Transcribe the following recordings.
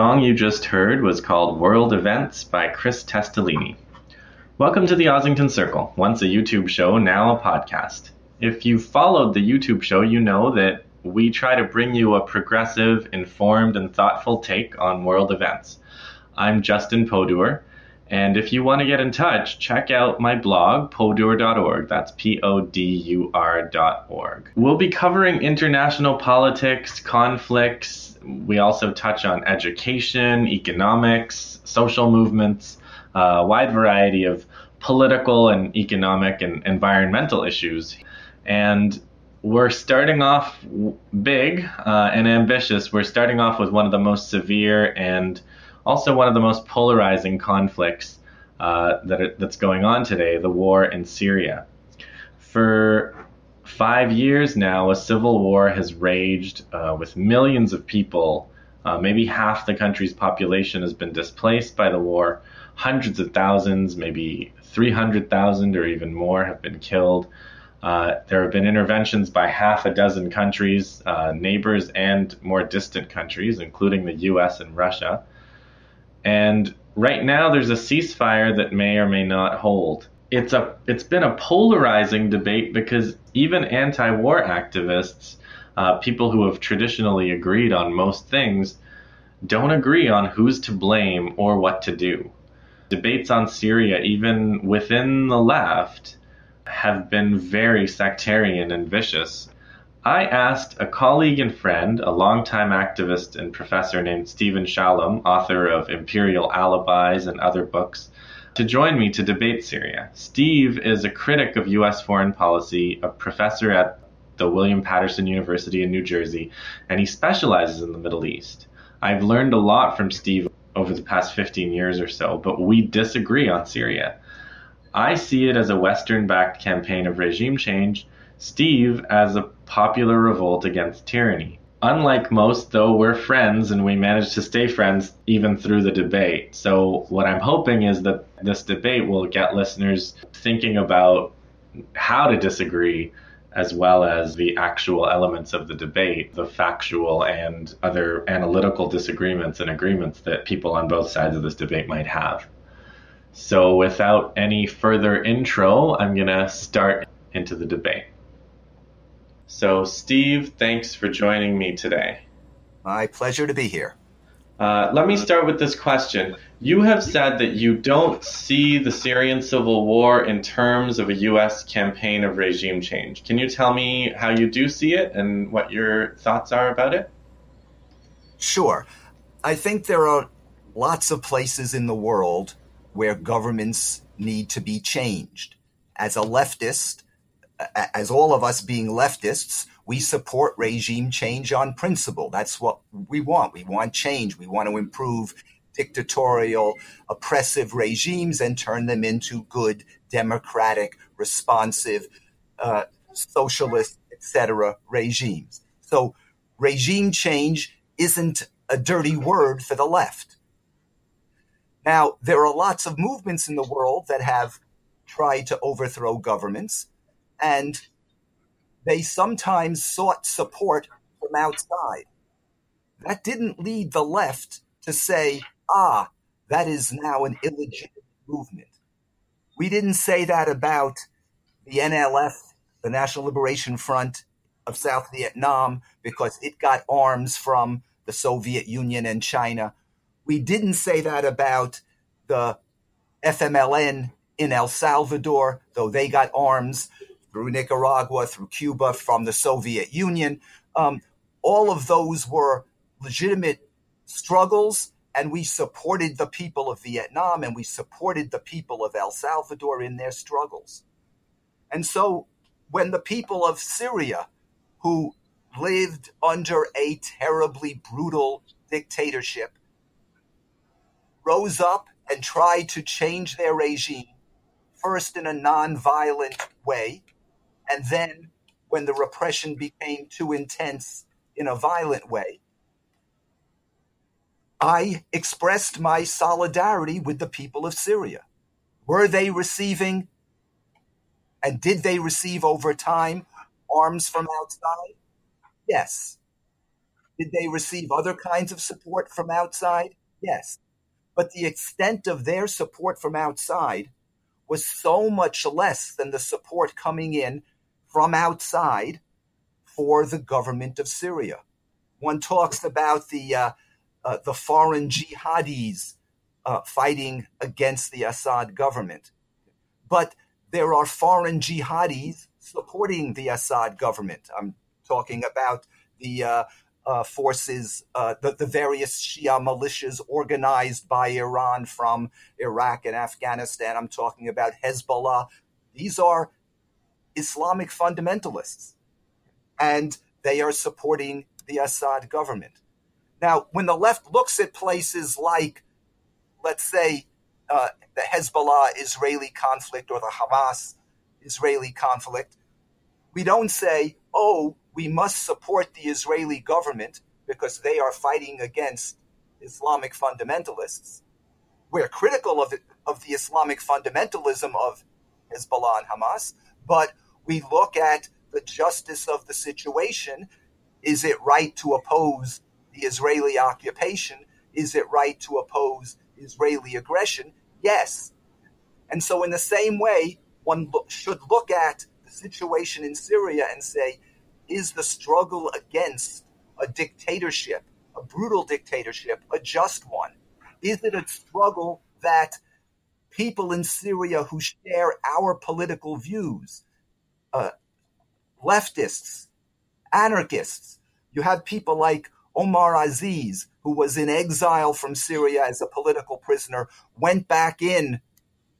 The song you just heard was called World Events by Chris Testolini. Welcome to the Ossington Circle, once a YouTube show, now a podcast. If you've followed the YouTube show, you know that we try to bring you a progressive, informed, and thoughtful take on world events. I'm Justin Podur, and if you want to get in touch, check out my blog, podur.org. That's P O D U R.org. We'll be covering international politics, conflicts. We also touch on education, economics, social movements, a wide variety of political and economic and environmental issues. And we're starting off big uh, and ambitious. We're starting off with one of the most severe and also one of the most polarizing conflicts uh, that are, that's going on today, the war in Syria. For five years now, a civil war has raged uh, with millions of people. Uh, maybe half the country's population has been displaced by the war. Hundreds of thousands, maybe 300,000 or even more, have been killed. Uh, there have been interventions by half a dozen countries, uh, neighbors, and more distant countries, including the US and Russia. And right now, there's a ceasefire that may or may not hold. It's a it's been a polarizing debate because even anti-war activists, uh, people who have traditionally agreed on most things, don't agree on who's to blame or what to do. Debates on Syria, even within the left, have been very sectarian and vicious. I asked a colleague and friend, a longtime activist and professor named Stephen Shalom, author of Imperial Alibis and other books, to join me to debate Syria. Steve is a critic of U.S. foreign policy, a professor at the William Paterson University in New Jersey, and he specializes in the Middle East. I've learned a lot from Steve over the past 15 years or so, but we disagree on Syria. I see it as a Western backed campaign of regime change Steve as a popular revolt against tyranny. Unlike most, though, we're friends and we managed to stay friends even through the debate. So, what I'm hoping is that this debate will get listeners thinking about how to disagree as well as the actual elements of the debate, the factual and other analytical disagreements and agreements that people on both sides of this debate might have. So, without any further intro, I'm going to start into the debate. So, Steve, thanks for joining me today. My pleasure to be here. Uh, let me start with this question. You have said that you don't see the Syrian civil war in terms of a U.S. campaign of regime change. Can you tell me how you do see it and what your thoughts are about it? Sure. I think there are lots of places in the world where governments need to be changed. As a leftist, as all of us being leftists, we support regime change on principle. That's what we want. We want change. We want to improve dictatorial, oppressive regimes and turn them into good, democratic, responsive, uh, socialist, etc. regimes. So, regime change isn't a dirty word for the left. Now, there are lots of movements in the world that have tried to overthrow governments and they sometimes sought support from outside. That didn't lead the left to say, ah, that is now an illegitimate movement. We didn't say that about the NLF, the National Liberation Front of South Vietnam, because it got arms from the Soviet Union and China. We didn't say that about the FMLN in El Salvador, though they got arms through Nicaragua, through Cuba, from the Soviet Union. Um, all of those were legitimate struggles, and we supported the people of Vietnam and we supported the people of El Salvador in their struggles. And so when the people of Syria, who lived under a terribly brutal dictatorship, rose up and tried to change their regime, first in a nonviolent way, and then, when the repression became too intense in a violent way, I expressed my solidarity with the people of Syria. Were they receiving, and did they receive over time, arms from outside? Yes. Did they receive other kinds of support from outside? Yes. But the extent of their support from outside was so much less than the support coming in from outside for the government of Syria. One talks about the uh, uh, the foreign jihadis uh, fighting against the Assad government, but there are foreign jihadis supporting the Assad government. I'm talking about the uh, uh, forces, uh, the, the, various Shia militias organized by Iran from Iraq and Afghanistan. I'm talking about Hezbollah. These are Islamic fundamentalists, and they are supporting the Assad government. Now, when the left looks at places like, let's say, uh, the Hezbollah Israeli conflict or the Hamas Israeli conflict, we don't say, oh, we must support the Israeli government because they are fighting against Islamic fundamentalists. We're critical of, of the Islamic fundamentalism of Hezbollah and Hamas, but we look at the justice of the situation. Is it right to oppose the Israeli occupation? Is it right to oppose Israeli aggression? Yes. And so, in the same way, one should look at the situation in Syria and say, is the struggle against a dictatorship, a brutal dictatorship, a just one? Is it a struggle that people in Syria who share our political views, uh, leftists, anarchists, you have people like Omar Aziz, who was in exile from Syria as a political prisoner, went back in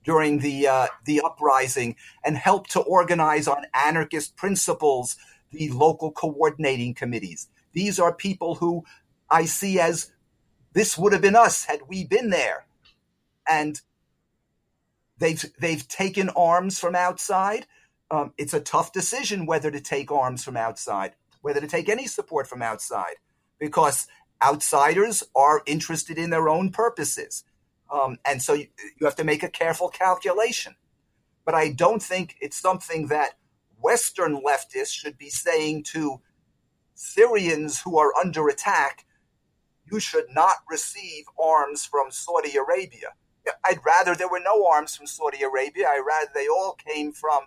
during the uh, the uprising and helped to organize on anarchist principles the local coordinating committees. These are people who I see as this would have been us had we been there. And they've they've taken arms from outside. Um, it's a tough decision whether to take arms from outside, whether to take any support from outside, because outsiders are interested in their own purposes. Um, and so you, you have to make a careful calculation. But I don't think it's something that Western leftists should be saying to Syrians who are under attack, you should not receive arms from Saudi Arabia. I'd rather there were no arms from Saudi Arabia. I'd rather they all came from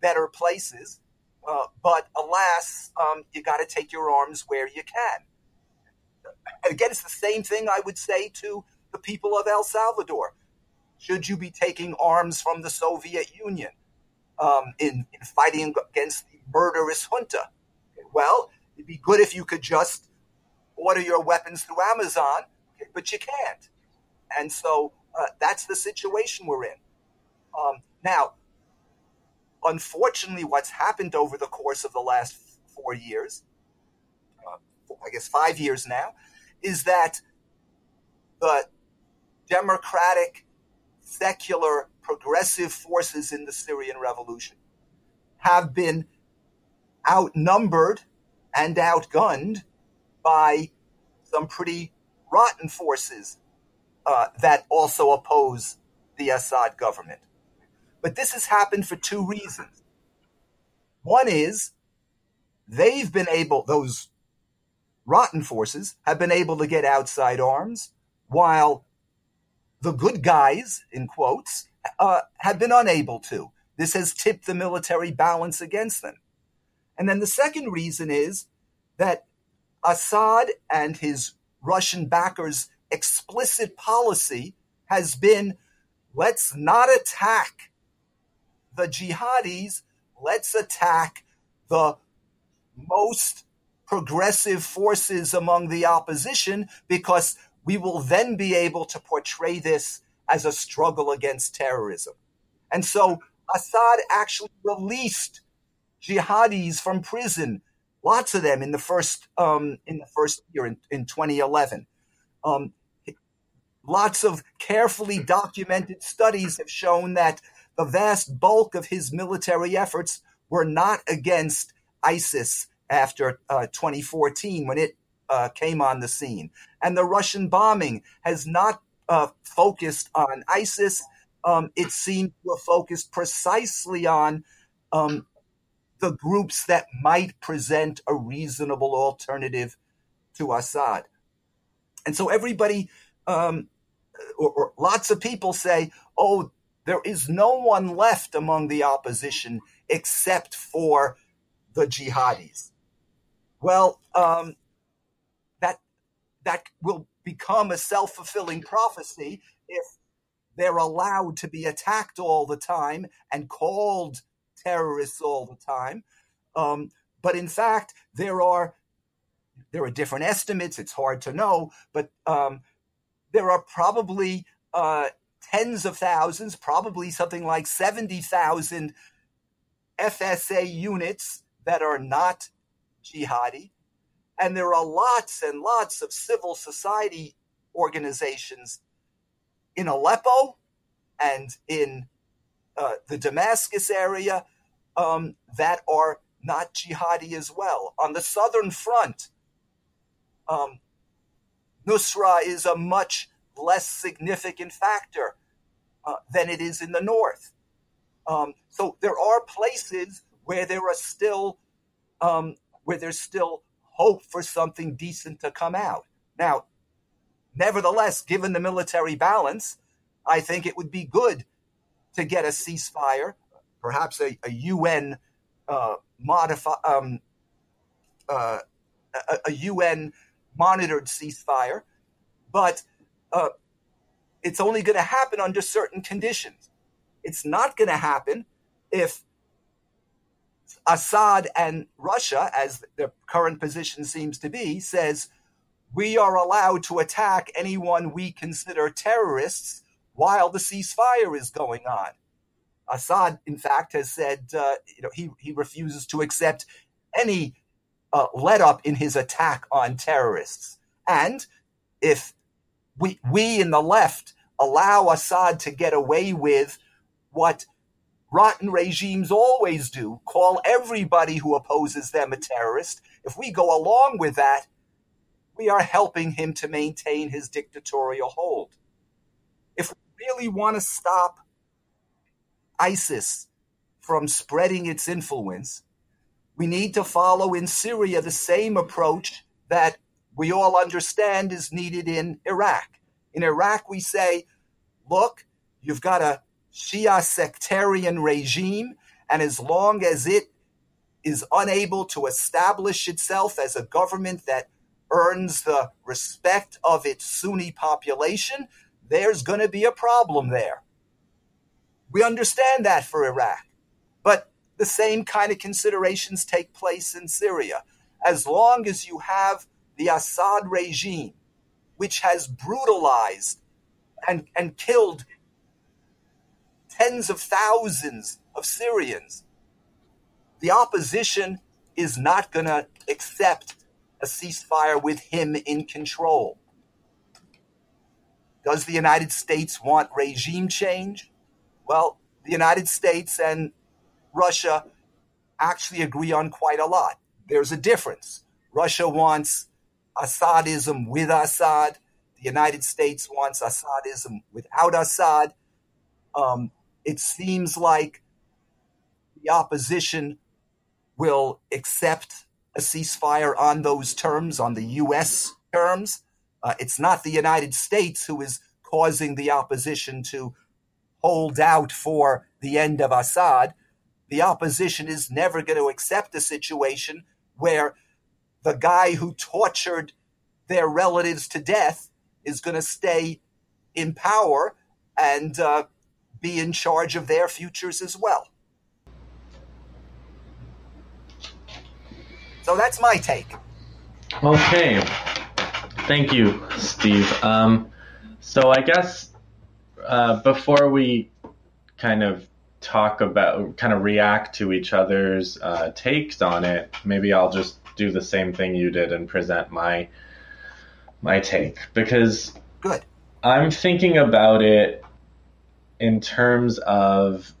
better places. Uh, but alas, um, you got to take your arms where you can. Again, it's the same thing I would say to the people of El Salvador. Should you be taking arms from the Soviet Union? um, in, in fighting against the murderous junta. Well, it'd be good if you could just order your weapons through Amazon, but you can't. And so uh, that's the situation we're in. Um, now, unfortunately, what's happened over the course of the last four years, uh, I guess five years now, is that the democratic, secular progressive forces in the Syrian revolution have been outnumbered and outgunned by some pretty rotten forces uh, that also oppose the Assad government. But this has happened for two reasons. One is they've been able, those rotten forces have been able to get outside arms, while the good guys, in quotes, uh, have been unable to. This has tipped the military balance against them. And then the second reason is that Assad and his Russian backers' explicit policy has been let's not attack the jihadis, let's attack the most progressive forces among the opposition because we will then be able to portray this as a struggle against terrorism. And so Assad actually released jihadis from prison, lots of them in the first um, in the first year in, in 2011. Um, lots of carefully documented studies have shown that the vast bulk of his military efforts were not against ISIS after uh, 2014 when it uh, came on the scene. And the Russian bombing has not uh, focused on ISIS. Um, it seemed to have focused precisely on um, the groups that might present a reasonable alternative to Assad. And so everybody, um, or, or lots of people say, oh, there is no one left among the opposition except for the jihadis. Well, um, that that will become a self fulfilling prophecy if they're allowed to be attacked all the time and called terrorists all the time. Um, but in fact, there are there are different estimates. It's hard to know, but um, there are probably uh, tens of thousands, probably something like seventy thousand FSA units that are not jihadi, and there are lots and lots of civil society organizations in Aleppo and in uh, the Damascus area um, that are not jihadi as well. On the southern front, um, Nusra is a much less significant factor uh, than it is in the north. Um, so there are places where there are still um, where there's still hope for something decent to come out. Now, nevertheless, given the military balance, I think it would be good to get a ceasefire, perhaps a, a UN uh, modify um, uh, a, a, UN monitored ceasefire, but uh, it's only going to happen under certain conditions. It's not going to happen if Assad and Russia, as their current position seems to be, says we are allowed to attack anyone we consider terrorists while the ceasefire is going on. Assad, in fact, has said uh, you know he he refuses to accept any uh, let up in his attack on terrorists. And if we we in the left allow Assad to get away with what rotten regimes always do, call everybody who opposes them a terrorist, if we go along with that, we are helping him to maintain his dictatorial hold. If we really want to stop ISIS from spreading its influence, we need to follow in Syria the same approach that we all understand is needed in Iraq. In Iraq, we say, look, you've got a Shia sectarian regime, and as long as it is unable to establish itself as a government that earns the respect of its Sunni population, there's going to be a problem there. We understand that for Iraq. But the same kind of considerations take place in Syria. As long as you have the Assad regime, which has brutalized and, and killed tens of thousands of Syrians, the opposition is not going to accept a ceasefire with him in control. Does the United States want regime change? Well, the United States and Russia actually agree on quite a lot. There's a difference. Russia wants Assadism with Assad. The United States wants Assadism without Assad. Um, it seems like the opposition will accept a ceasefire on those terms, on the U.S. terms. Uh, it's not the United States who is causing the opposition to hold out for the end of Assad, the opposition is never going to accept a situation where the guy who tortured their relatives to death is going to stay in power and uh, be in charge of their futures as well. So that's my take. Okay. Thank you, Steve. Um, so I guess uh, before we kind of talk about, kind of react to each other's uh, takes on it, maybe I'll just do the same thing you did and present my my take because good. I'm thinking about it in terms of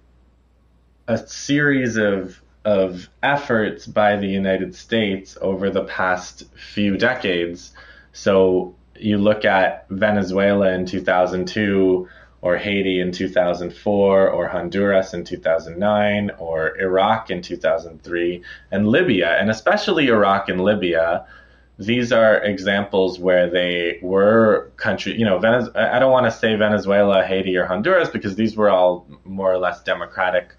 a series of of efforts by the United States over the past few decades. So you look at Venezuela in 2002 or Haiti in 2004, or Honduras in 2009, or Iraq in 2003, and Libya, and especially Iraq and Libya, these are examples where they were country, you know, Venez- I don't want to say Venezuela, Haiti, or Honduras because these were all more or less democratic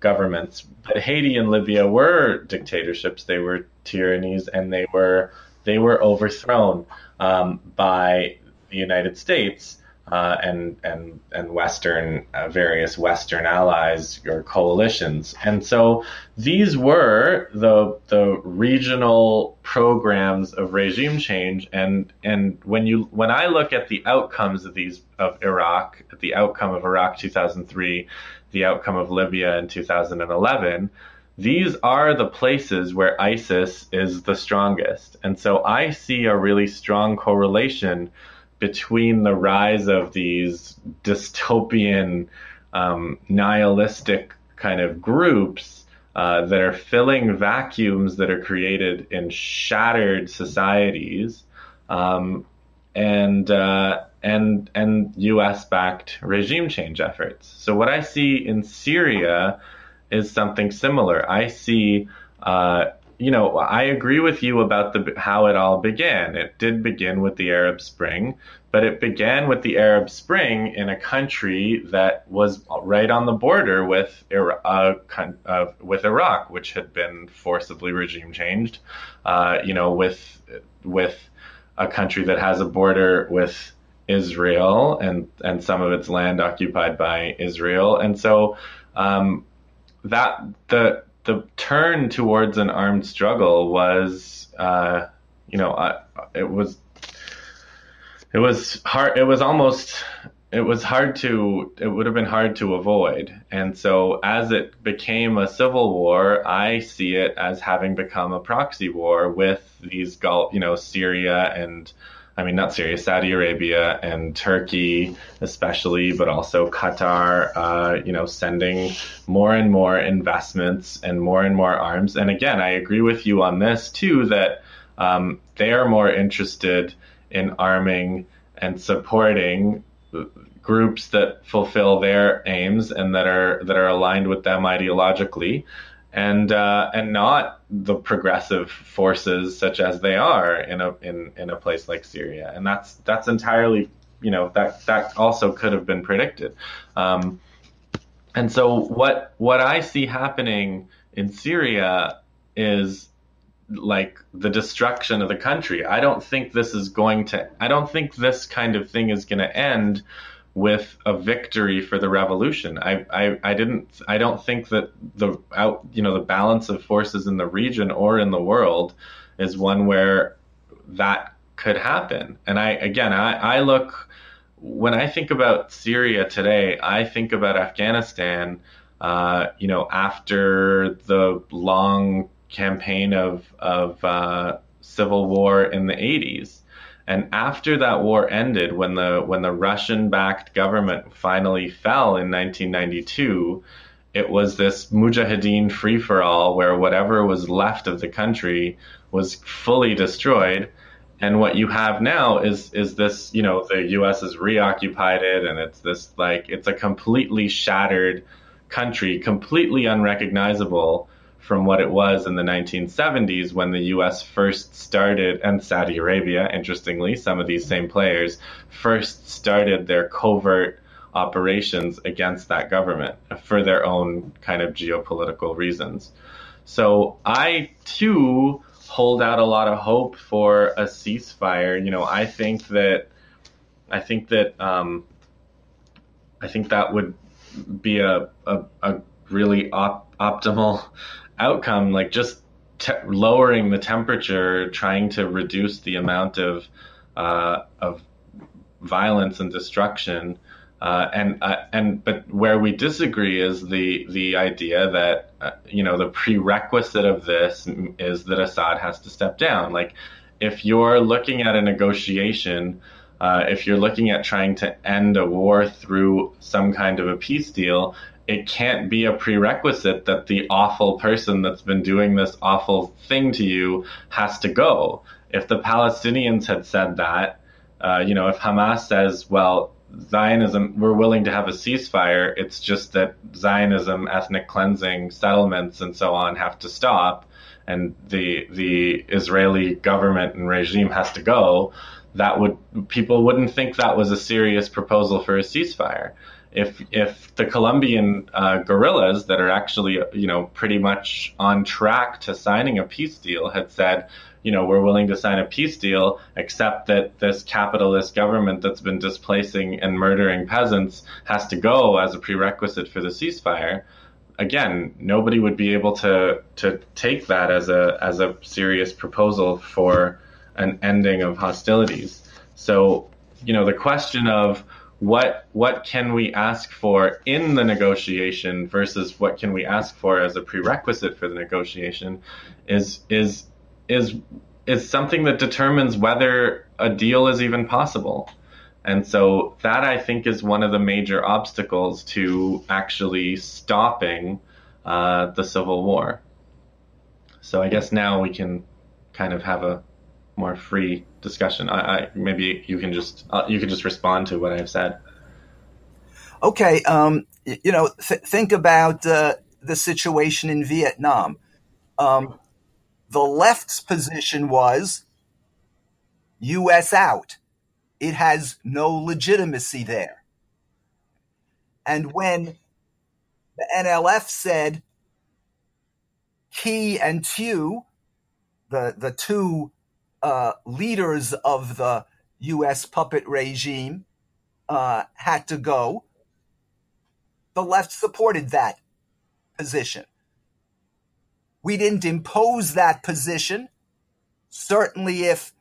governments. But Haiti and Libya were dictatorships, they were tyrannies, and they were they were overthrown um, by the United States uh, and and and Western uh, various Western allies or coalitions, and so these were the the regional programs of regime change. And and when you when I look at the outcomes of these of Iraq, the outcome of Iraq 2003, the outcome of Libya in 2011. These are the places where ISIS is the strongest. And so I see a really strong correlation between the rise of these dystopian, um, nihilistic kind of groups uh, that are filling vacuums that are created in shattered societies, um, and uh, and and U.S.-backed regime change efforts. So what I see in Syria is something similar. I see uh, you know, I agree with you about the how it all began. It did begin with the Arab Spring, but it began with the Arab Spring in a country that was right on the border with uh, uh, with Iraq, which had been forcibly regime changed. Uh, you know, with with a country that has a border with Israel and and some of its land occupied by Israel, and so um, that the the turn towards an armed struggle was, uh, you know, uh, it was, it was hard. It was almost, it was hard to, it would have been hard to avoid. And so as it became a civil war, I see it as having become a proxy war with these Gulf, you know, Syria and I mean, not Syria, Saudi Arabia and Turkey, especially, but also Qatar, uh, you know, sending more and more investments and more and more arms. And again, I agree with you on this too, that um, they are more interested in arming and supporting groups that fulfill their aims and that are that are aligned with them ideologically and uh, and not the progressive forces such as they are in a in, in a place like Syria, and that's that's entirely you know that that also could have been predicted. Um, and so what what I see happening in Syria is like the destruction of the country. I don't think this is going to. I don't think this kind of thing is going to end with a victory for the revolution. I, I, I didn't I don't think that the out you know the balance of forces in the region or in the world is one where that could happen. And I again I, I look when I think about Syria today, I think about Afghanistan. Uh, you know, after the long campaign of of uh, civil war in the 80s, and after that war ended, when the when the Russian-backed government finally fell in 1992, it was this mujahideen free-for-all where whatever was left of the country was fully destroyed. And what you have now is is this, you know, the U.S. has reoccupied it, and it's this like it's a completely shattered country, completely unrecognizable from what it was in the 1970s when the US first started, and Saudi Arabia, interestingly, some of these same players first started their covert operations against that government for their own kind of geopolitical reasons. So I too hold out a lot of hope for a ceasefire. You know, I think that I think that um, I think that would be a a, a really op- optimal outcome, like just te- lowering the temperature, trying to reduce the amount of uh, of violence and destruction. Uh, and uh, and but where we disagree is the the idea that uh, you know the prerequisite of this is that Assad has to step down. Like if you're looking at a negotiation, uh, if you're looking at trying to end a war through some kind of a peace deal, it can't be a prerequisite that the awful person that's been doing this awful thing to you has to go. If the Palestinians had said that, uh, you know, if Hamas says, well, Zionism, we're willing to have a ceasefire, it's just that Zionism, ethnic cleansing, settlements, and so on have to stop, and the the Israeli government and regime has to go, that would people wouldn't think that was a serious proposal for a ceasefire. If if the Colombian uh, guerrillas that are actually you know pretty much on track to signing a peace deal had said, you know, we're willing to sign a peace deal, except that this capitalist government that's been displacing and murdering peasants has to go as a prerequisite for the ceasefire. Again, nobody would be able to to take that as a as a serious proposal for an ending of hostilities. So, you know, the question of what what can we ask for in the negotiation versus what can we ask for as a prerequisite for the negotiation is is is is something that determines whether a deal is even possible. And so that I think is one of the major obstacles to actually stopping uh, the civil war. So I guess now we can kind of have a more free discussion. I, I maybe you can just uh, you can just respond to what I've said. Okay, um, you know, th- think about uh, the situation in Vietnam. Um, the left's position was U.S. out. It has no legitimacy there. And when the NLF said Ky and Thieu, the, the two uh, leaders of the U.S. puppet regime uh, had to go, the left supported that position. We didn't impose that position. Certainly, if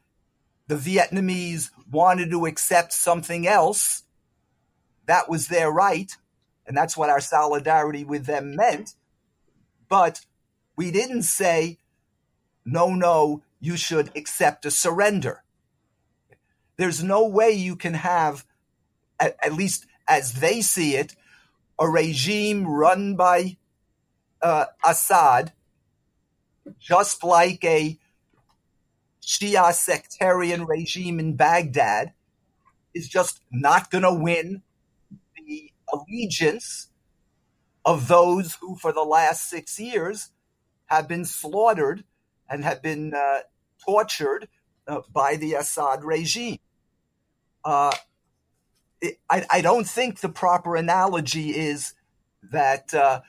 the Vietnamese wanted to accept something else, that was their right. And that's what our solidarity with them meant. But we didn't say, no, no, you should accept a surrender. There's no way you can have, at, at least as they see it, a regime run by uh, Assad, just like a Shia sectarian regime in Baghdad, is just not going to win the allegiance of those who, for the last six years, have been slaughtered and have been uh, tortured uh, by the Assad regime. Uh, it, I, I, don't think the proper analogy is that uh,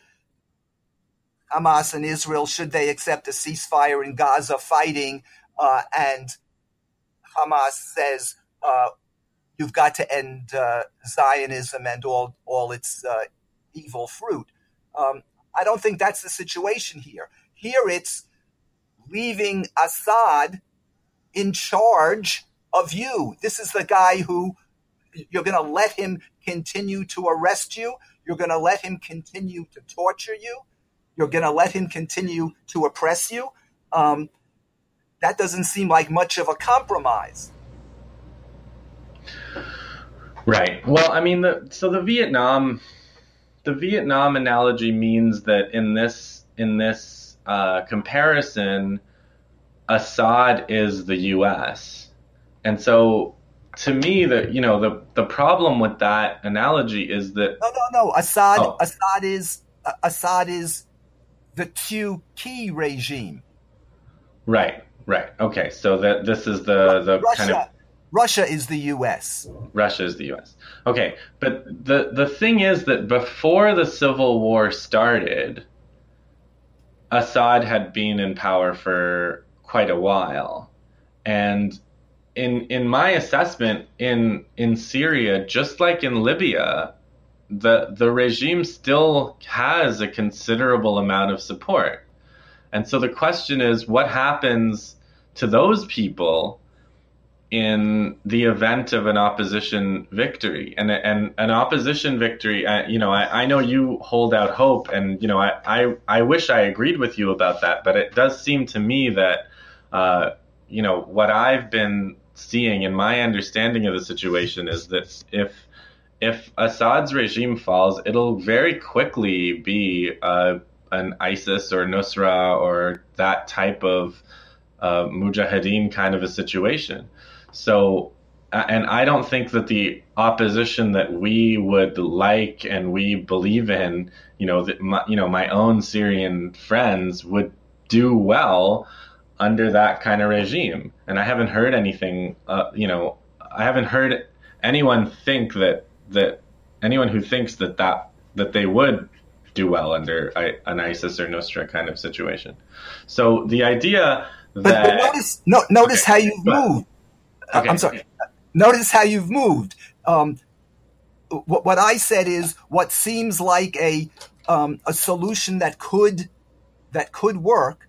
Hamas and Israel, should they accept a ceasefire in Gaza fighting, uh, and Hamas says, uh, you've got to end Zionism and all, all its evil fruit. Um, I don't think that's the situation here. Here it's leaving Assad in charge of you. This is the guy who you're going to let him continue to arrest you. You're going to let him continue to torture you. You're going to let him continue to oppress you. Um, that doesn't seem like much of a compromise. Right. Well, I mean, the, so the Vietnam, the Vietnam analogy means that in this in this uh, comparison, Assad is the U.S. And so, to me, the you know the the problem with that analogy is that no, no, no. Assad, oh. Assad is uh, Assad is the Thieu Ky regime. Right, right. Okay, so that this is the the Russia, kind of Russia is the U.S. Russia is the U.S. Okay, but the the thing is that before the Civil War started Assad had been in power for quite a while. And in in my assessment in in Syria, just like in Libya, the the regime still has a considerable amount of support. And so the question is what happens to those people in the event of an opposition victory. And and an opposition victory I, you know I, I know you hold out hope and you know I, I I wish I agreed with you about that but it does seem to me that uh, you know what I've been seeing in my understanding of the situation is that if if Assad's regime falls it'll very quickly be uh, an ISIS or Nusra or that type of uh, mujahideen kind of a situation so, and I don't think that the opposition that we would like and we believe in, you know, that my, you know, my own Syrian friends would do well under that kind of regime. And I haven't heard anything, uh, you know, I haven't heard anyone think that that anyone who thinks that that that they would do well under an ISIS or Nusra kind of situation. So the idea that but, but notice no, notice okay, how you've moved. Okay. I'm sorry. Notice how you've moved. Um, what, what I said is what seems like a um, a solution that could that could work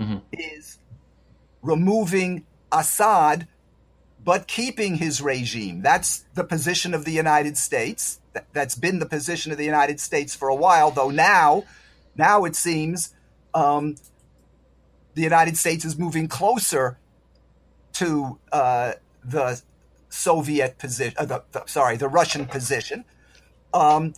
mm-hmm. is removing Assad but keeping his regime. That's the position of the United States. That's been the position of the United States for a while, though now, now it seems um, the United States is moving closer to uh, the Soviet position. Uh, the, the, sorry, the Russian position. Um,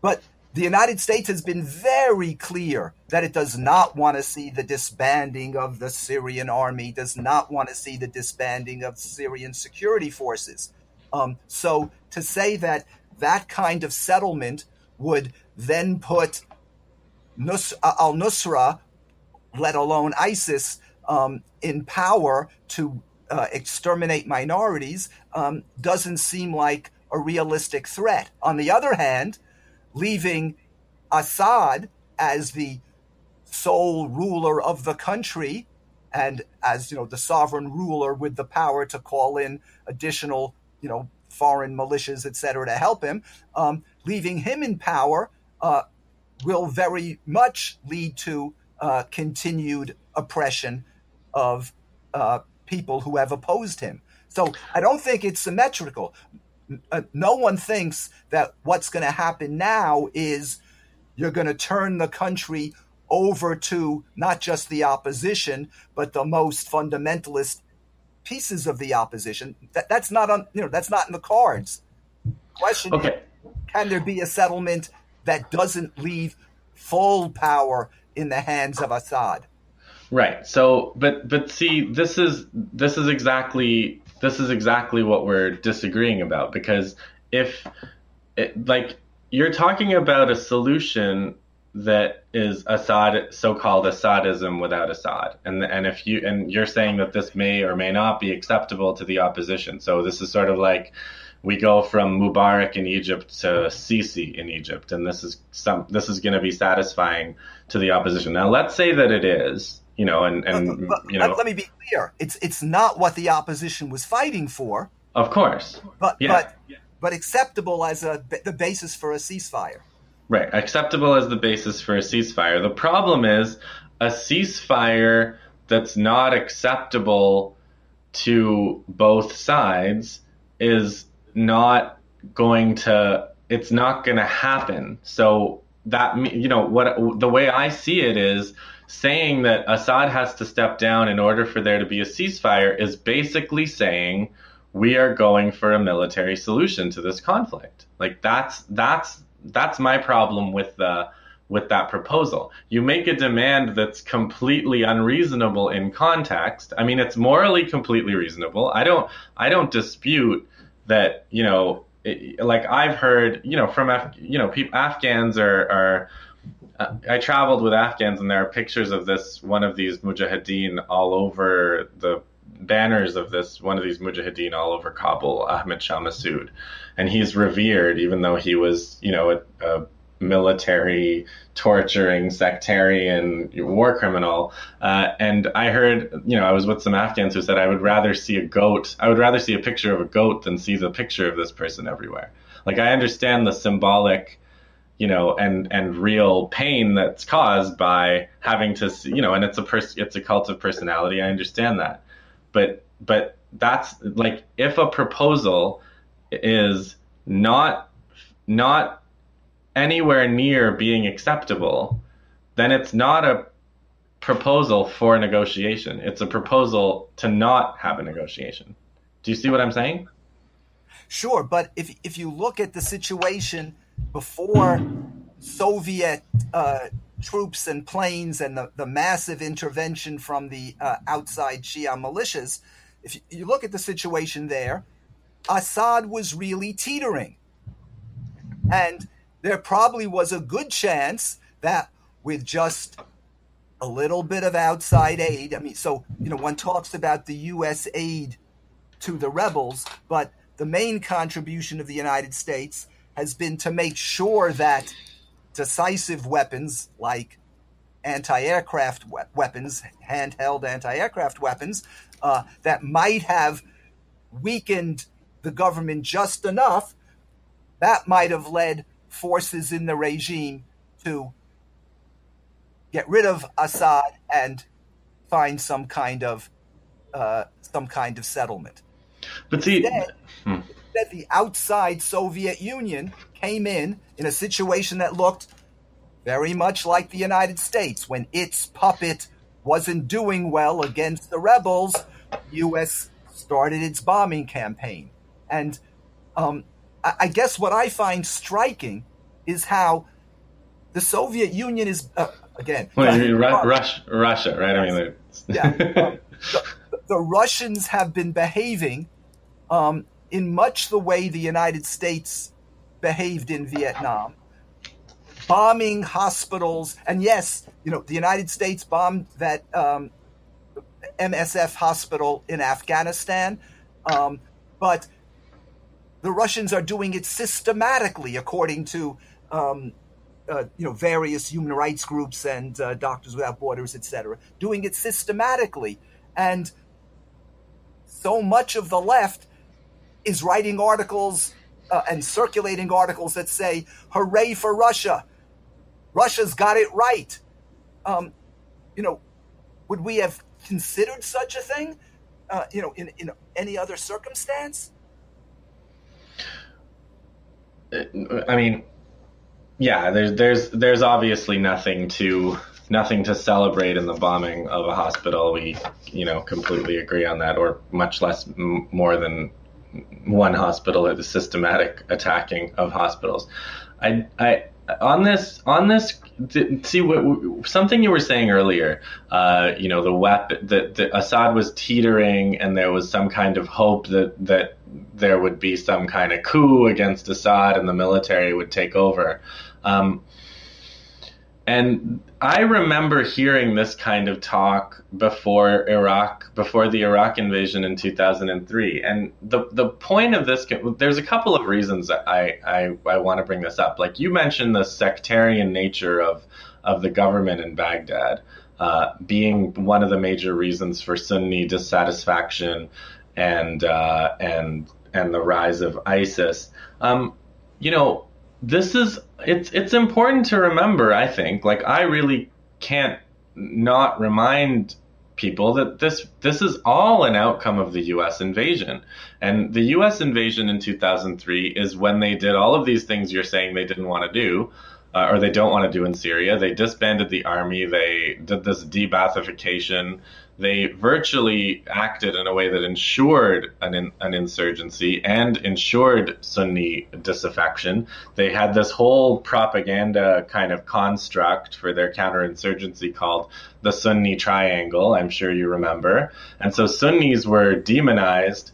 but the United States has been very clear that it does not want to see the disbanding of the Syrian army, does not want to see the disbanding of Syrian security forces. Um, so to say that that kind of settlement would then put Nus- uh, al Nusra, let alone ISIS, um, in power to uh, exterminate minorities um, doesn't seem like a realistic threat. On the other hand, leaving Assad as the sole ruler of the country and as you know the sovereign ruler with the power to call in additional you know foreign militias etc to help him um, leaving him in power uh, will very much lead to uh, continued oppression of uh, people who have opposed him so i don't think it's symmetrical uh, no one thinks that what's going to happen now is you're going to turn the country over to not just the opposition, but the most fundamentalist pieces of the opposition. That, that's not on, you know, that's not in the cards. Question: okay. Can there be a settlement that doesn't leave full power in the hands of Assad? Right. So, but but see, this is this is exactly this is exactly what we're disagreeing about because if it, like you're talking about a solution that is Assad so-called Assadism without Assad. And and if you and you're saying that this may or may not be acceptable to the opposition. So this is sort of like we go from Mubarak in Egypt to Sisi in Egypt. And this is some this is going to be satisfying to the opposition. Now let's say that it is you know, and and but, but, you know. Let, let, me be clear. It's it's not what the opposition was fighting for. Of course. But yeah. but but acceptable as a the basis for a ceasefire. Right, acceptable as the basis for a ceasefire. The problem is a ceasefire that's not acceptable to both sides is not going to it's not going to happen. So that you know what the way I see it is saying that Assad has to step down in order for there to be a ceasefire is basically saying we are going for a military solution to this conflict. Like that's that's that's my problem with the with that proposal. You make a demand that's completely unreasonable in context. I mean, it's morally completely reasonable. I don't I don't dispute that, you know, it, like I've heard, you know, from Af- you know, people Afghans are are I traveled with Afghans, and there are pictures of this one of these mujahideen all over the banners of this one of these mujahideen all over Kabul, Ahmed Shah Massoud, and he's revered even though he was, you know, a, a military torturing sectarian war criminal. Uh, and I heard, you know, I was with some Afghans who said I would rather see a goat, I would rather see a picture of a goat than see the picture of this person everywhere. Like I understand the symbolic you know, and and real pain that's caused by having to, you know, and it's a pers- it's a cult of personality. I understand that, but but that's like if a proposal is not not anywhere near being acceptable, then it's not a proposal for negotiation. It's a proposal to not have a negotiation. Do you see what I'm saying? Sure, but if if you look at the situation before Soviet uh, troops and planes and the, the massive intervention from the uh, outside Shia militias, if you, you look at the situation there, Assad was really teetering. And there probably was a good chance that with just a little bit of outside aid. I mean, so, you know, one talks about the U.S. aid to the rebels, but the main contribution of the United States has been to make sure that decisive weapons like anti aircraft we- weapons, handheld anti aircraft weapons, uh, that might have weakened the government just enough, that might have led forces in the regime to get rid of Assad and find some kind of uh, some kind of settlement. But see, Instead, instead, the outside Soviet Union came in in a situation that looked very much like the United States when its puppet wasn't doing well against the rebels. U.S. started its bombing campaign, and um, I, I guess what I find striking is how the Soviet Union is uh, again. well, mean Ru- Rush, Russia, right? I mean, Yeah. Um, the, the Russians have been behaving um, in much the way the United States behaved in Vietnam, bombing hospitals. And yes, you know, the United States bombed that um, MSF hospital in Afghanistan, um, but the Russians are doing it systematically, according to um, uh, you know various human rights groups and uh, Doctors Without Borders, etc., doing it systematically, and so much of the left is writing articles uh, and circulating articles that say "Hooray for Russia! Russia's got it right." Um, you know, would we have considered such a thing? Uh, you know, in in any other circumstance? I mean, yeah, there's there's there's obviously nothing to nothing to celebrate in the bombing of a hospital. We you know completely agree on that, or much less m- more than one hospital or the systematic attacking of hospitals. I I on this on this see what something you were saying earlier. Uh, you know the weapon that Assad was teetering, and there was some kind of hope that that there would be some kind of coup against Assad, and the military would take over. Um, and I remember hearing this kind of talk before Iraq, before the Iraq invasion in 2003. And the the point of this, there's a couple of reasons that I I, I want to bring this up. Like you mentioned, the sectarian nature of of the government in Baghdad uh, being one of the major reasons for Sunni dissatisfaction and uh, and and the rise of ISIS. Um, you know, this is it's it's important to remember. I think, like, I really can't not remind people that this this is all an outcome of the U.S. invasion, and the U.S. invasion in 2003 is when they did all of these things you're saying they didn't want to do. Uh, or they don't want to do in Syria. They disbanded the army. They did this de-Baathification they virtually acted in a way that ensured an, in, an insurgency and ensured Sunni disaffection. They had this whole propaganda kind of construct for their counterinsurgency called the Sunni Triangle. I'm sure you remember. And so Sunnis were demonized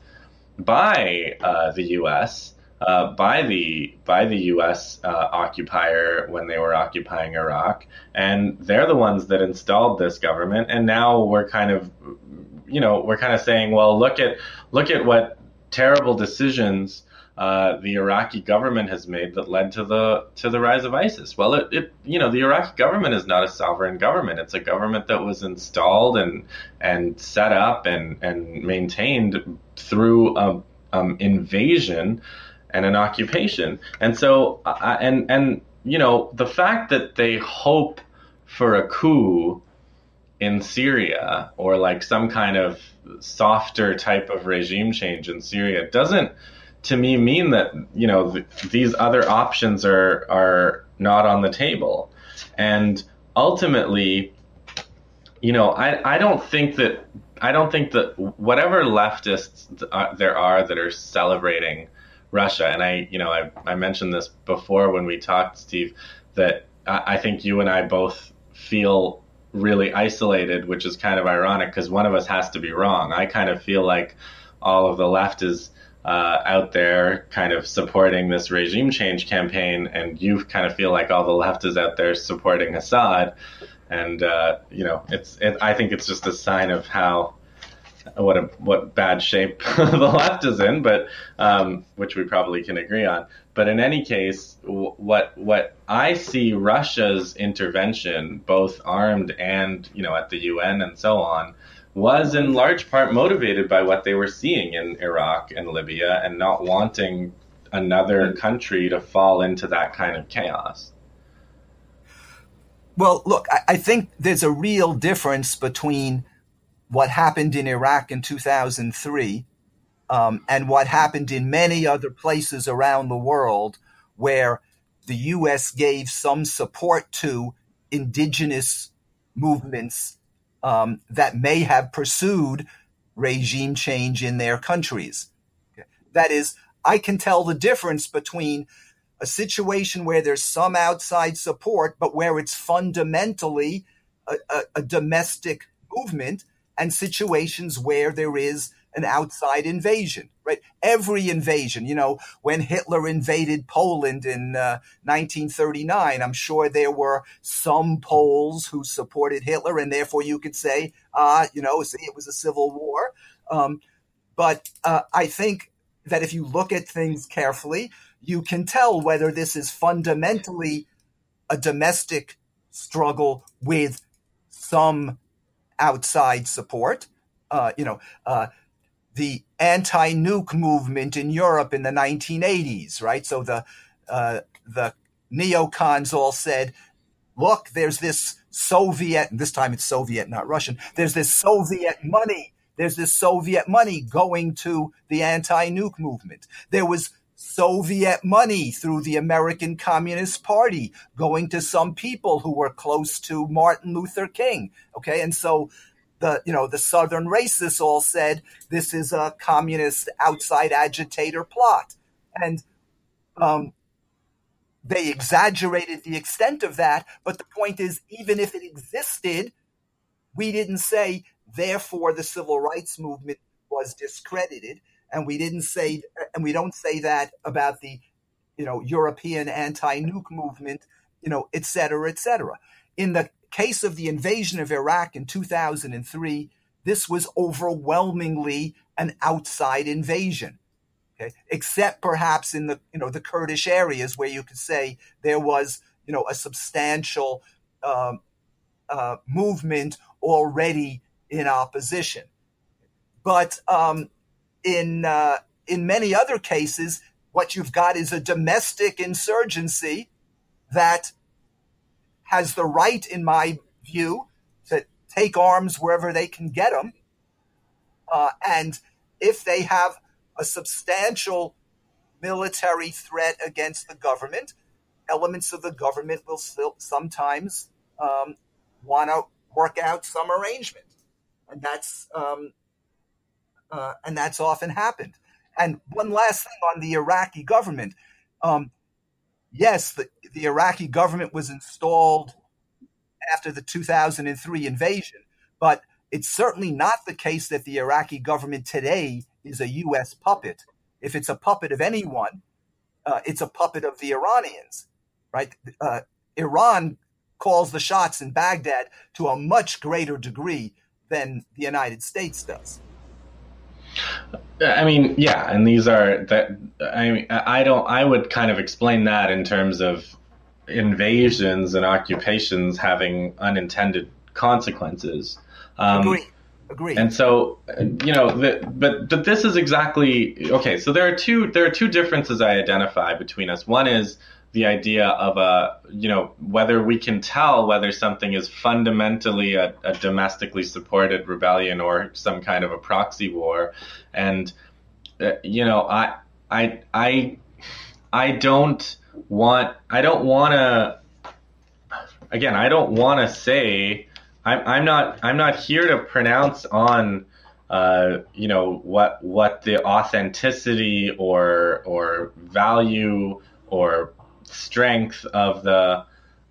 by uh, the U.S. Uh, by the by the U.S. Uh, occupier when they were occupying Iraq, and they're the ones that installed this government. And now we're kind of, you know, we're kind of saying, well, look at look at what terrible decisions uh, the Iraqi government has made that led to the to the rise of ISIS. Well, it, it you know the Iraqi government is not a sovereign government. It's a government that was installed and and set up and and maintained through a um, invasion and an occupation. And so, uh, and and you know, the fact that they hope for a coup in Syria or like some kind of softer type of regime change in Syria doesn't, to me, mean that you know th- these other options are are not on the table. And ultimately, you know, I I don't think that. I don't think that whatever leftists there are that are celebrating Russia. And I, you know, I, I mentioned this before when we talked, Steve, that I, I think you and I both feel really isolated, which is kind of ironic because one of us has to be wrong. I kind of feel like all of the left is uh, out there kind of supporting this regime change campaign, and you kind of feel like all the left is out there supporting Assad. and uh, you know, it's it, I think it's just a sign of how what a what bad shape the left is in, but um, which we probably can agree on. But in any case, w- what what I see Russia's intervention, both armed and you know at the UN and so on, was in large part motivated by what they were seeing in Iraq and Libya, and not wanting another country to fall into that kind of chaos. Well, look, I, I think there's a real difference between what happened in Iraq in 2003 um, and what happened in many other places around the world where the U.S. gave some support to indigenous movements um, that may have pursued regime change in their countries. That is, I can tell the difference between a situation where there's some outside support, but where it's fundamentally a, a, a domestic movement, and situations where there is an outside invasion, right? Every invasion, you know, when Hitler invaded Poland in uh, 1939, I'm sure there were some Poles who supported Hitler, and therefore you could say, ah, uh, you know, it was a civil war. Um, but uh, I think that if you look at things carefully, you can tell whether this is fundamentally a domestic struggle with some outside support. Uh, you know, uh, the anti-nuke movement in Europe in the 1980s, right? So the uh, the neocons all said, "Look, there's this Soviet, this time it's Soviet, not Russian. There's this Soviet money. There's this Soviet money going to the anti-nuke movement. There was Soviet money through the American Communist Party going to some people who were close to Martin Luther King. Okay. And so the, you know, the Southern racists all said this is a communist outside agitator plot. And, um, they exaggerated the extent of that. But the point is, even if it existed, we didn't say, therefore, the civil rights movement was discredited and we didn't say, and we don't say that about the, you know, European anti-nuke movement, you know, et cetera, et cetera. In the case of the invasion of Iraq in 2003, this was overwhelmingly an outside invasion. Okay? Except perhaps in the, you know, the Kurdish areas where you could say there was, you know, a substantial um, uh, movement already in opposition. But um, in uh, in many other cases, what you've got is a domestic insurgency that has the right, in my view, to take arms wherever they can get them, uh, and if they have a substantial military threat against the government, elements of the government will still sometimes um, want to work out some arrangement, and that's um, uh, and that's often happened. And one last thing on the Iraqi government. Um, yes, the, the Iraqi government was installed after the 2003 invasion, but it's certainly not the case that the Iraqi government today is a U.S. puppet. If it's a puppet of anyone, uh, it's a puppet of the Iranians, right? Uh, Iran calls the shots in Baghdad to a much greater degree than the United States does. I mean, yeah, and these are that. I mean, I don't. I would kind of explain that in terms of invasions and occupations having unintended consequences. Um, Agree. Agree. And so, you know, the, but but this is exactly okay. So there are two there are two differences I identify between us. One is the idea of a, you know, whether we can tell whether something is fundamentally a, a, domestically supported rebellion or some kind of a proxy war. And, uh, you know, I, I, I, I don't want, I don't want to, again, I don't want to say, I'm, I'm not, I'm not here to pronounce on, uh, you know, what, what the authenticity or, or value or strength of the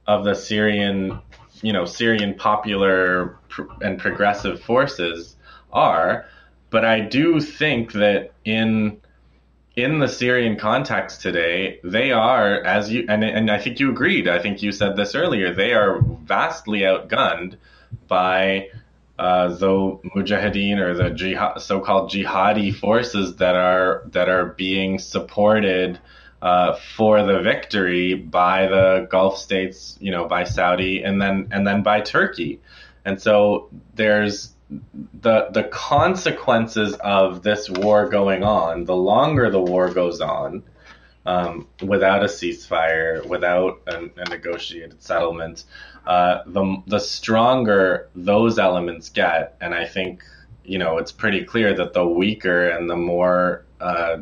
of the Syrian, you know, Syrian popular and progressive forces are. But I do think that in in the Syrian context today, they are, as you and and I think you agreed. I think you said this earlier. They are vastly outgunned by uh, the mujahideen or the jihad, so-called jihadi forces that are that are being supported uh, for the victory by the Gulf states, you know, by Saudi and then and then by Turkey. And so there's the the consequences of this war going on, the longer the war goes on, um, without a ceasefire, without a, a negotiated settlement, uh, the the stronger those elements get, and I think you know it's pretty clear that the weaker and the more uh,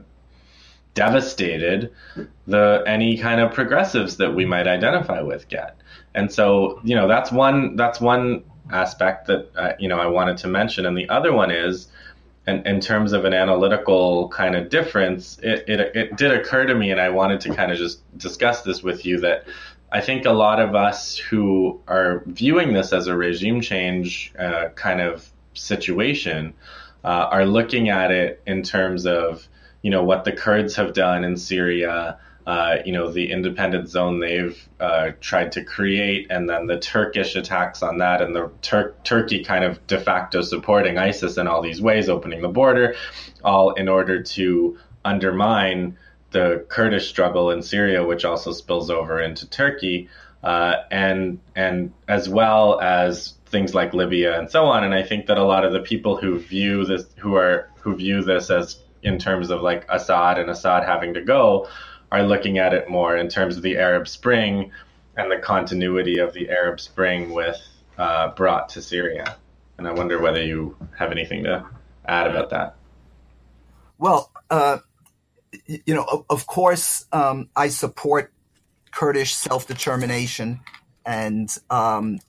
devastated the any kind of progressives that we might identify with get. And so, you know, that's one that's one aspect that uh, you know I wanted to mention, and the other one is, in, in terms of an analytical kind of difference, it, it it did occur to me, and I wanted to kind of just discuss this with you that. I think a lot of us who are viewing this as a regime change uh, kind of situation uh, are looking at it in terms of you know what the Kurds have done in Syria, uh, you know the independent zone they've uh, tried to create, and then the Turkish attacks on that, and the Tur- Turkey kind of de facto supporting ISIS in all these ways, opening the border, all in order to undermine the Kurdish struggle in Syria, which also spills over into Turkey, uh, and and as well as things like Libya and so on. And I think that a lot of the people who view this, who are who view this as in terms of like Assad and Assad having to go are looking at it more in terms of the Arab Spring and the continuity of the Arab Spring with uh, brought to Syria. And I wonder whether you have anything to add about that. Well, uh, you know, of, of course, um, I support Kurdish self determination, and um,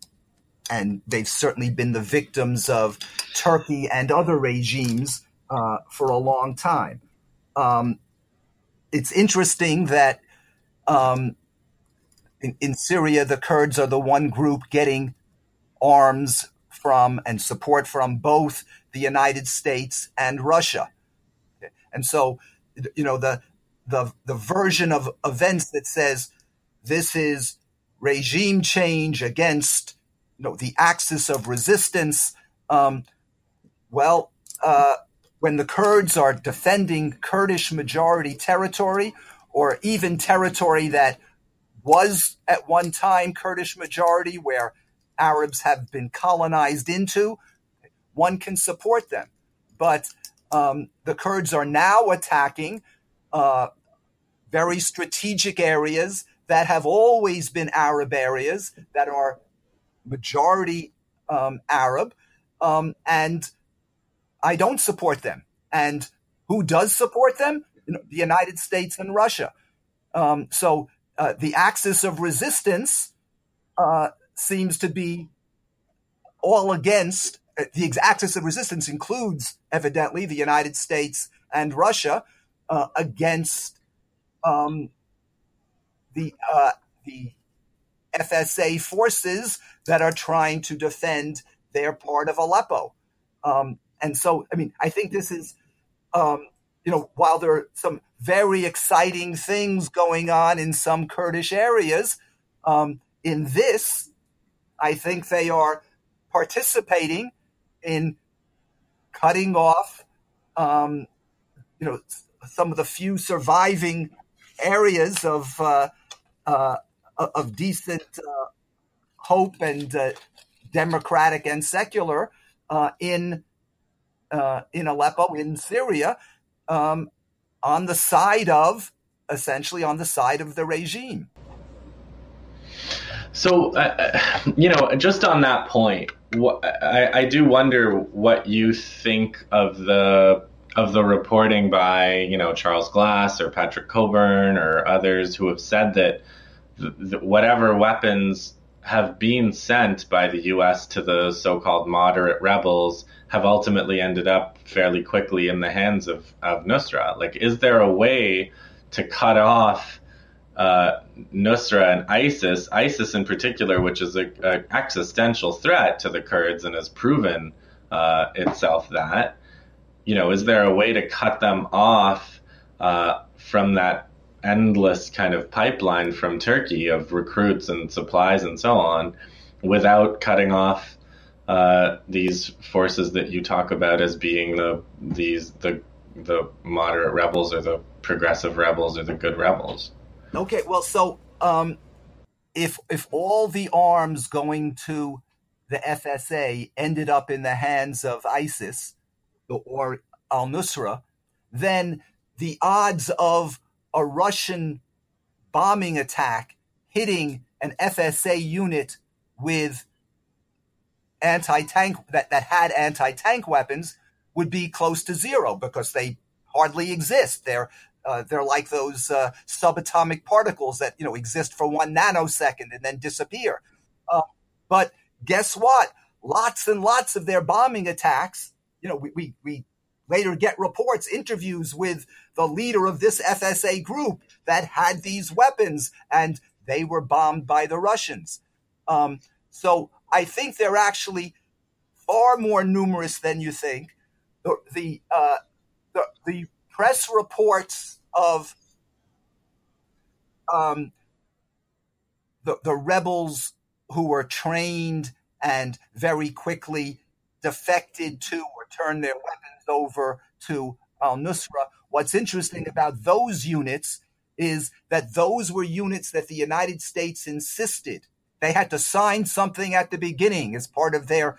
and they've certainly been the victims of Turkey and other regimes uh, for a long time. Um, it's interesting that um, in, in, Syria, the Kurds are the one group getting arms from and support from both the United States and Russia. And so, you know, the the the version of events that says this is regime change against you know the axis of resistance. Um, well, uh, when the Kurds are defending Kurdish majority territory or even territory that was at one time Kurdish majority where Arabs have been colonized into, one can support them. But um, the Kurds are now attacking uh, very strategic areas that have always been Arab areas that are majority um, Arab. Um, and I don't support them. And who does support them? The United States and Russia. Um, so uh, the axis of resistance uh, seems to be all against uh, the axis of resistance includes evidently the United States and Russia uh, against um, the uh, the FSA forces that are trying to defend their part of Aleppo. Um, and so, I mean, I think this is, um, you know, while there are some very exciting things going on in some Kurdish areas, um, in this, I think they are participating in cutting off, um, you know, some of the few surviving areas of uh, uh, of decent uh, hope and uh, democratic and secular uh, in uh, in Aleppo, in Syria, um, on the side of, essentially, on the side of the regime. So, uh, uh you know, just on that point, I, I do wonder what you think of the of the reporting by you know Charles Glass or Patrick Cockburn or others who have said that whatever weapons have been sent by the U.S. to the so-called moderate rebels have ultimately ended up fairly quickly in the hands of, of Nusra. Like, is there a way to cut off uh, Nusra and ISIS, ISIS in particular, which is an existential threat to the Kurds and has proven uh, itself that? You know, is there a way to cut them off uh, from that endless kind of pipeline from Turkey of recruits and supplies and so on, without cutting off uh, these forces that you talk about as being the these the the moderate rebels or the progressive rebels or the good rebels. Okay, well, so um, if if all the arms going to the FSA ended up in the hands of ISIS or al Nusra, then the odds of a Russian bombing attack hitting an FSA unit with anti-tank that, that had anti-tank weapons would be close to zero because they hardly exist. They're uh, they're like those uh, subatomic particles that you know exist for one nanosecond and then disappear. Uh, but guess what? Lots and lots of their bombing attacks. You know, we, we, we later get reports, interviews with the leader of this FSA group that had these weapons, and they were bombed by the Russians. Um, so I think they're actually far more numerous than you think. The the, uh, the, the press reports of um, the the rebels who were trained and very quickly defected to or turned their weapons over to al Nusra. What's interesting about those units is that those were units that the United States insisted they had to sign something at the beginning as part of their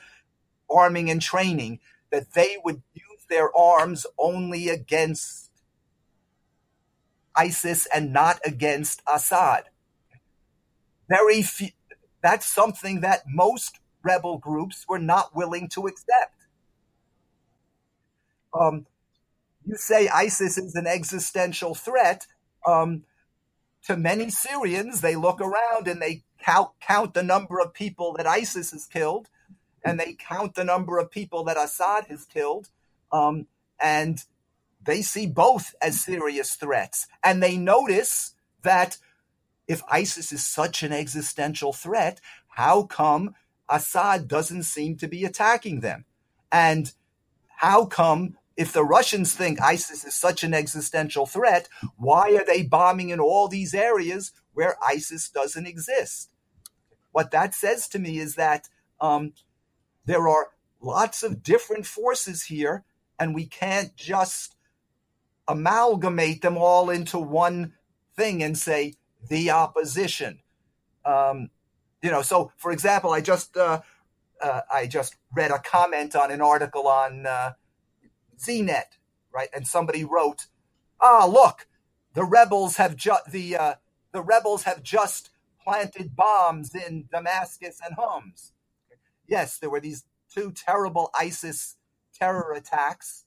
arming and training that they would use their arms only against ISIS and not against Assad. Very few, that's something that most rebel groups were not willing to accept. Um, you say ISIS is an existential threat. Um, to many Syrians, they look around and they count, count the number of people that ISIS has killed, and they count the number of people that Assad has killed, um, and they see both as serious threats. And they notice that if ISIS is such an existential threat, how come Assad doesn't seem to be attacking them? And how come if the Russians think ISIS is such an existential threat, why are they bombing in all these areas where ISIS doesn't exist? What that says to me is that um, there are lots of different forces here, and we can't just amalgamate them all into one thing and say the opposition. Um, you know, so for example, I just uh, uh, I just read a comment on an article on uh, ZNet, right? And somebody wrote, "Ah, look, the rebels have just the uh, the rebels have just planted bombs in Damascus and Homs." Yes, there were these two terrible ISIS terror attacks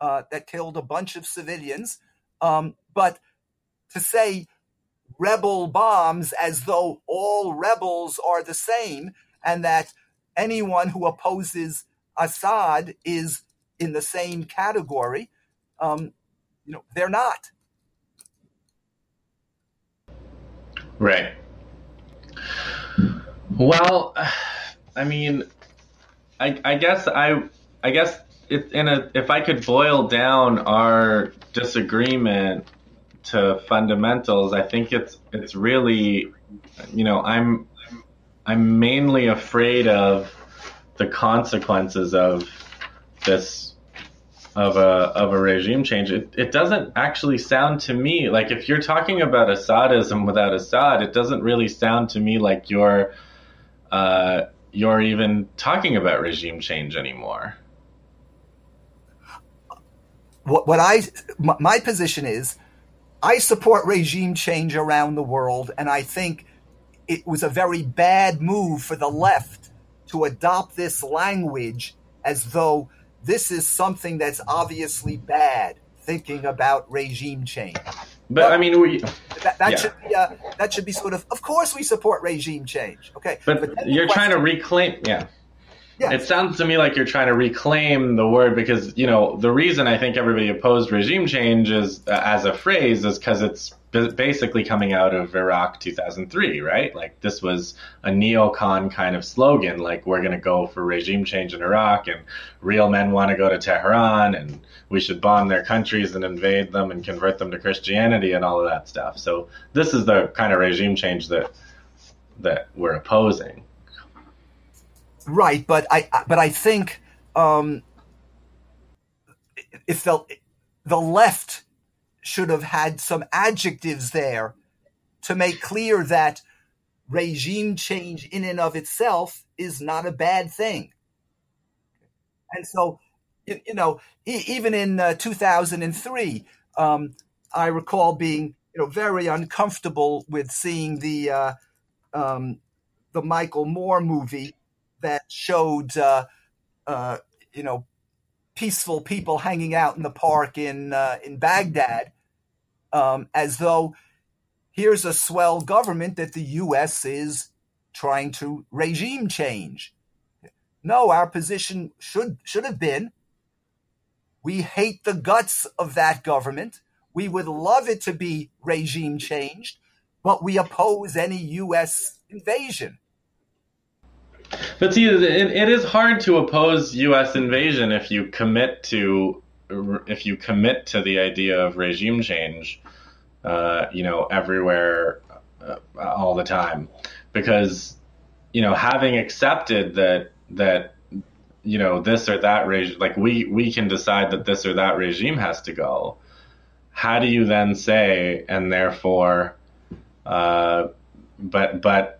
uh, that killed a bunch of civilians. Um, but to say rebel bombs as though all rebels are the same and that anyone who opposes Assad is in the same category. Um, you know, they're not. Right. Well, I mean, I, I guess I, I guess it, in a, if I could boil down our disagreement to fundamentals, I think it's it's really, you know, I'm I'm mainly afraid of the consequences of this of a of a regime change. It, it doesn't actually sound to me like if you're talking about Assadism without Assad, it doesn't really sound to me like you're uh, you're even talking about regime change anymore. What, what I my position is, I support regime change around the world, and I think it was a very bad move for the left to adopt this language as though this is something that's obviously bad. Thinking about regime change. But, but I mean, we that, that yeah. should be uh, that should be sort of. Of course, we support regime change. Okay, but, but you're trying to reclaim. Yeah. Yes. It sounds to me like you're trying to reclaim the word because, you know, the reason I think everybody opposed regime change is, uh, as a phrase is because it's basically coming out of Iraq 2003, right? Like this was a neocon kind of slogan, like we're going to go for regime change in Iraq and real men want to go to Tehran and we should bomb their countries and invade them and convert them to Christianity and all of that stuff. So this is the kind of regime change that that we're opposing. Right, but I but I think um, if the the left should have had some adjectives there to make clear that regime change in and of itself is not a bad thing. And so, you, know, even in uh, 2003, um, I recall being, you know, very uncomfortable with seeing the uh, um, the Michael Moore movie that showed, uh, uh, you know, peaceful people hanging out in the park in uh, in Baghdad, um, as though here's a swell government that the U.S. is trying to regime change. No, our position should should have been we hate the guts of that government. We would love it to be regime changed, but we oppose any U.S. invasion. But see, it, it is hard to oppose U.S. invasion if you commit to if you commit to the idea of regime change, uh, you know, everywhere, uh, all the time, because you know, having accepted that that you know this or that regime, like we we can decide that this or that regime has to go. How do you then say, and therefore, uh, but but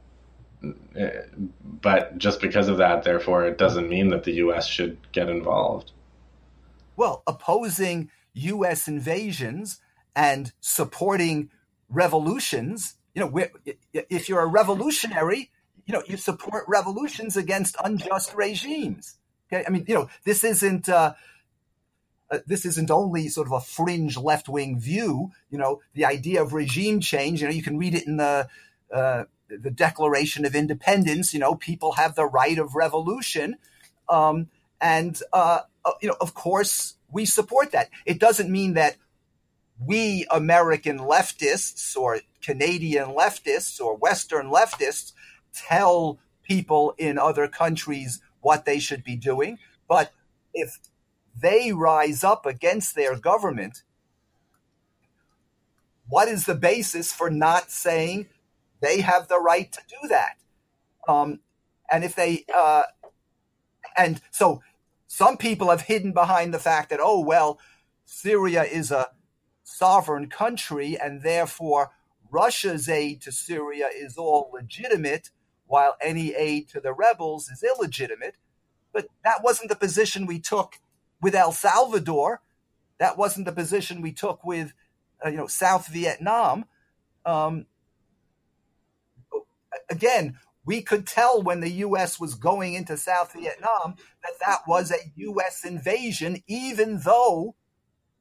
but just because of that, therefore, it doesn't mean that the U.S. should get involved. Well, opposing U.S. invasions and supporting revolutions, you know, if you're a revolutionary, you know, you support revolutions against unjust regimes. Okay, I mean, you know, this isn't. Uh, uh, this isn't only sort of a fringe left wing view. You know, the idea of regime change. You know, you can read it in the uh, the Declaration of Independence, you know, people have the right of revolution. Um, and, uh, uh, you know, of course, we support that. It doesn't mean that we American leftists or Canadian leftists or Western leftists tell people in other countries what they should be doing. But if they rise up against their government, what is the basis for not saying they have the right to do that. Um, and if they, uh, and so some people have hidden behind the fact that, oh, well, Syria is a sovereign country and therefore Russia's aid to Syria is all legitimate while any aid to the rebels is illegitimate. But that wasn't the position we took with El Salvador. That wasn't the position we took with, uh, you know, South Vietnam. Um, again, we could tell when the U.S. was going into South Vietnam that that was a U.S. invasion, even though,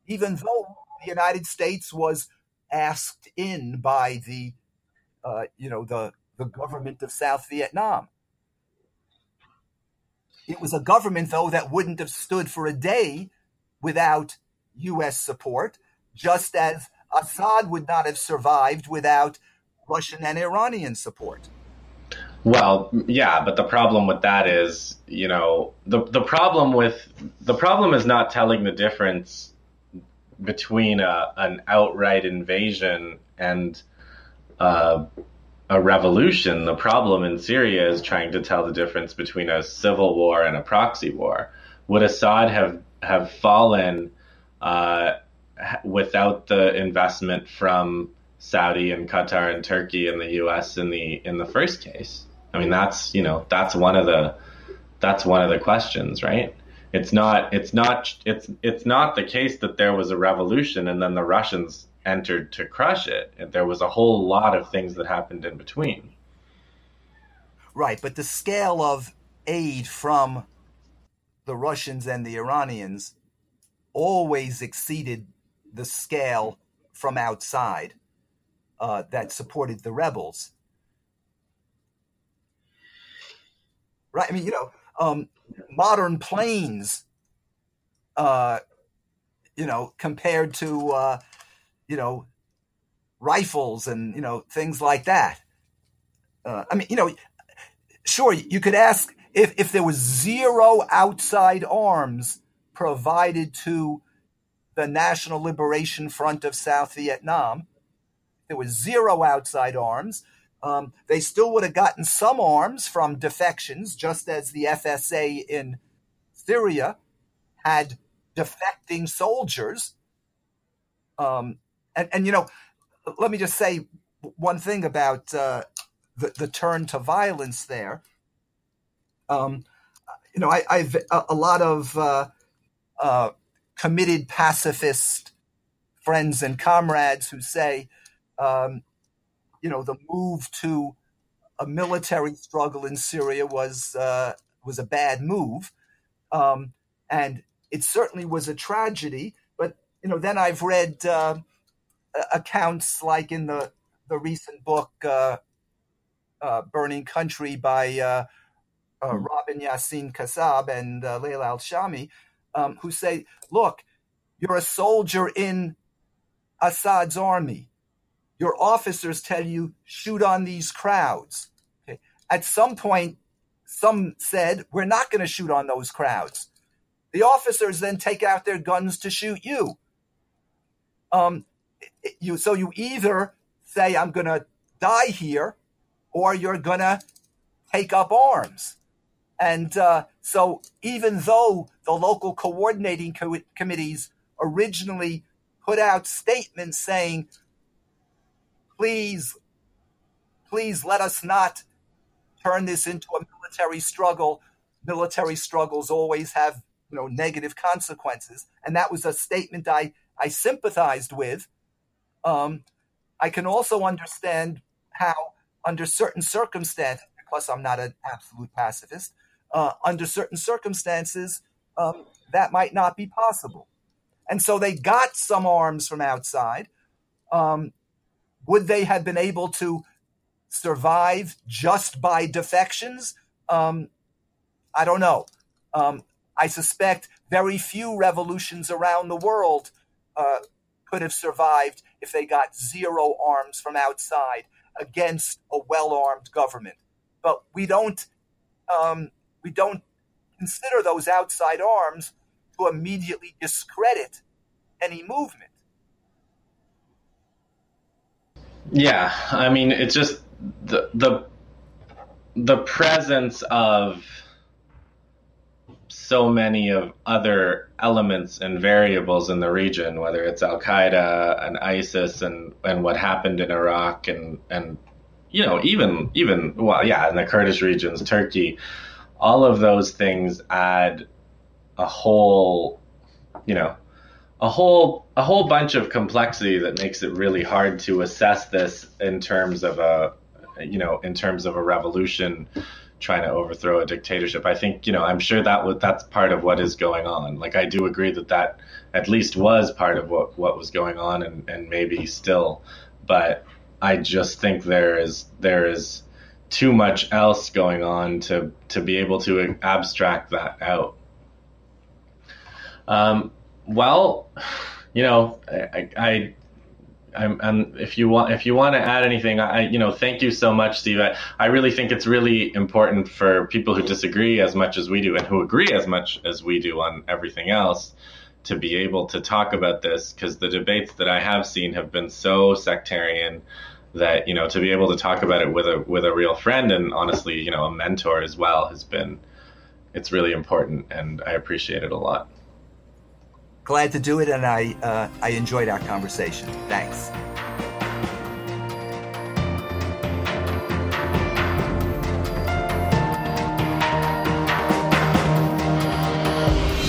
even though the United States was asked in by the, uh, you know, the the government of South Vietnam. It was a government, though, that wouldn't have stood for a day without U.S. support, just as Assad would not have survived without Russian and Iranian support. Well, yeah, but the problem with that is, you know, the the problem with the problem is not telling the difference between a, an outright invasion and uh, a revolution. The problem in Syria is trying to tell the difference between a civil war and a proxy war. Would Assad have have fallen uh, without the investment from Saudi and Qatar and Turkey and the U.S. in the in the first case? I mean, that's you know that's one of the that's one of the questions, right? It's not it's not it's it's not the case that there was a revolution and then the Russians entered to crush it. There was a whole lot of things that happened in between. Right, but the scale of aid from the Russians and the Iranians always exceeded the scale from outside uh, that supported the rebels. Right? I mean, you know, um, modern planes, uh, you know, compared to, uh, you know, rifles and, you know, things like that. Uh, I mean, you know, sure, you could ask if, if there was zero outside arms provided to the National Liberation Front of South Vietnam, there was zero outside arms. Um, they still would have gotten some arms from defections, just as the FSA in Syria had defecting soldiers. Um, and, and, you know, let me just say one thing about uh, the, the turn to violence there. Um, you know, I, have a, a, lot of uh, uh, committed pacifist friends and comrades who say, um, you know, the move to a military struggle in Syria was uh, was a bad move, um, and it certainly was a tragedy. But you know, then I've read uh, accounts like in the the recent book uh, uh "Burning Country" by uh, uh, hmm. Robin Yassin Kassab and uh, Leila Al Shami, um, who say, "Look, you're a soldier in Assad's army." Your officers tell you, shoot on these crowds. Okay. At some point, some said, we're not going to shoot on those crowds. The officers then take out their guns to shoot you. Um, you so you either say, I'm going to die here, or you're going to take up arms. And uh, so, even though the local coordinating co- committees originally put out statements saying please, please let us not turn this into a military struggle. Military struggles always have, you know, negative consequences. And that was a statement I, I sympathized with. Um, I can also understand how, under certain circumstances, plus I'm not an absolute pacifist, uh, under certain circumstances, um, that might not be possible. And so they got some arms from outside. Um, would they have been able to survive just by defections? Um, I don't know. Um, I suspect very few revolutions around the world uh, could have survived if they got zero arms from outside against a well-armed government. But we don't um, we don't consider those outside arms to immediately discredit any movement. Yeah, I mean, it's just the the the presence of so many of other elements and variables in the region, whether it's Al Qaeda and ISIS and, and what happened in Iraq and and you know even even well yeah in the Kurdish regions, Turkey, all of those things add a whole you know a whole a whole bunch of complexity that makes it really hard to assess this in terms of a you know in terms of a revolution trying to overthrow a dictatorship. I think you know I'm sure that that's part of what is going on. Like I do agree that that at least was part of what what was going on and and maybe still, but I just think there is there is too much else going on to to be able to abstract that out. Um, well, you know, I, I I'm, I'm, if you want if you want to add anything, I you know thank you so much, Steve. I, I really think it's really important for people who disagree as much as we do and who agree as much as we do on everything else to be able to talk about this because the debates that I have seen have been so sectarian that you know to be able to talk about it with a with a real friend and honestly you know a mentor as well has been it's really important and I appreciate it a lot glad to do it, and I uh, I enjoyed our conversation. Thanks.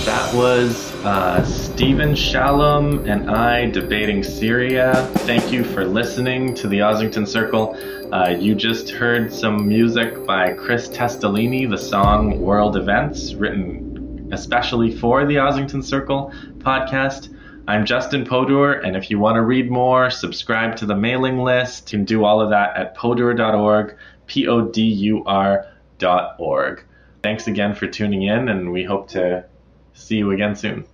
That was uh, Stephen Shalom and I debating Syria. Thank you for listening to the Ossington Circle. Uh, you just heard some music by Chris Testolini, the song World Events, written especially for the Ossington Circle podcast. I'm Justin Podur, and if you want to read more, subscribe to the mailing list. You can do all of that at podur.org, P O D U R.org. Thanks again for tuning in, and we hope to see you again soon.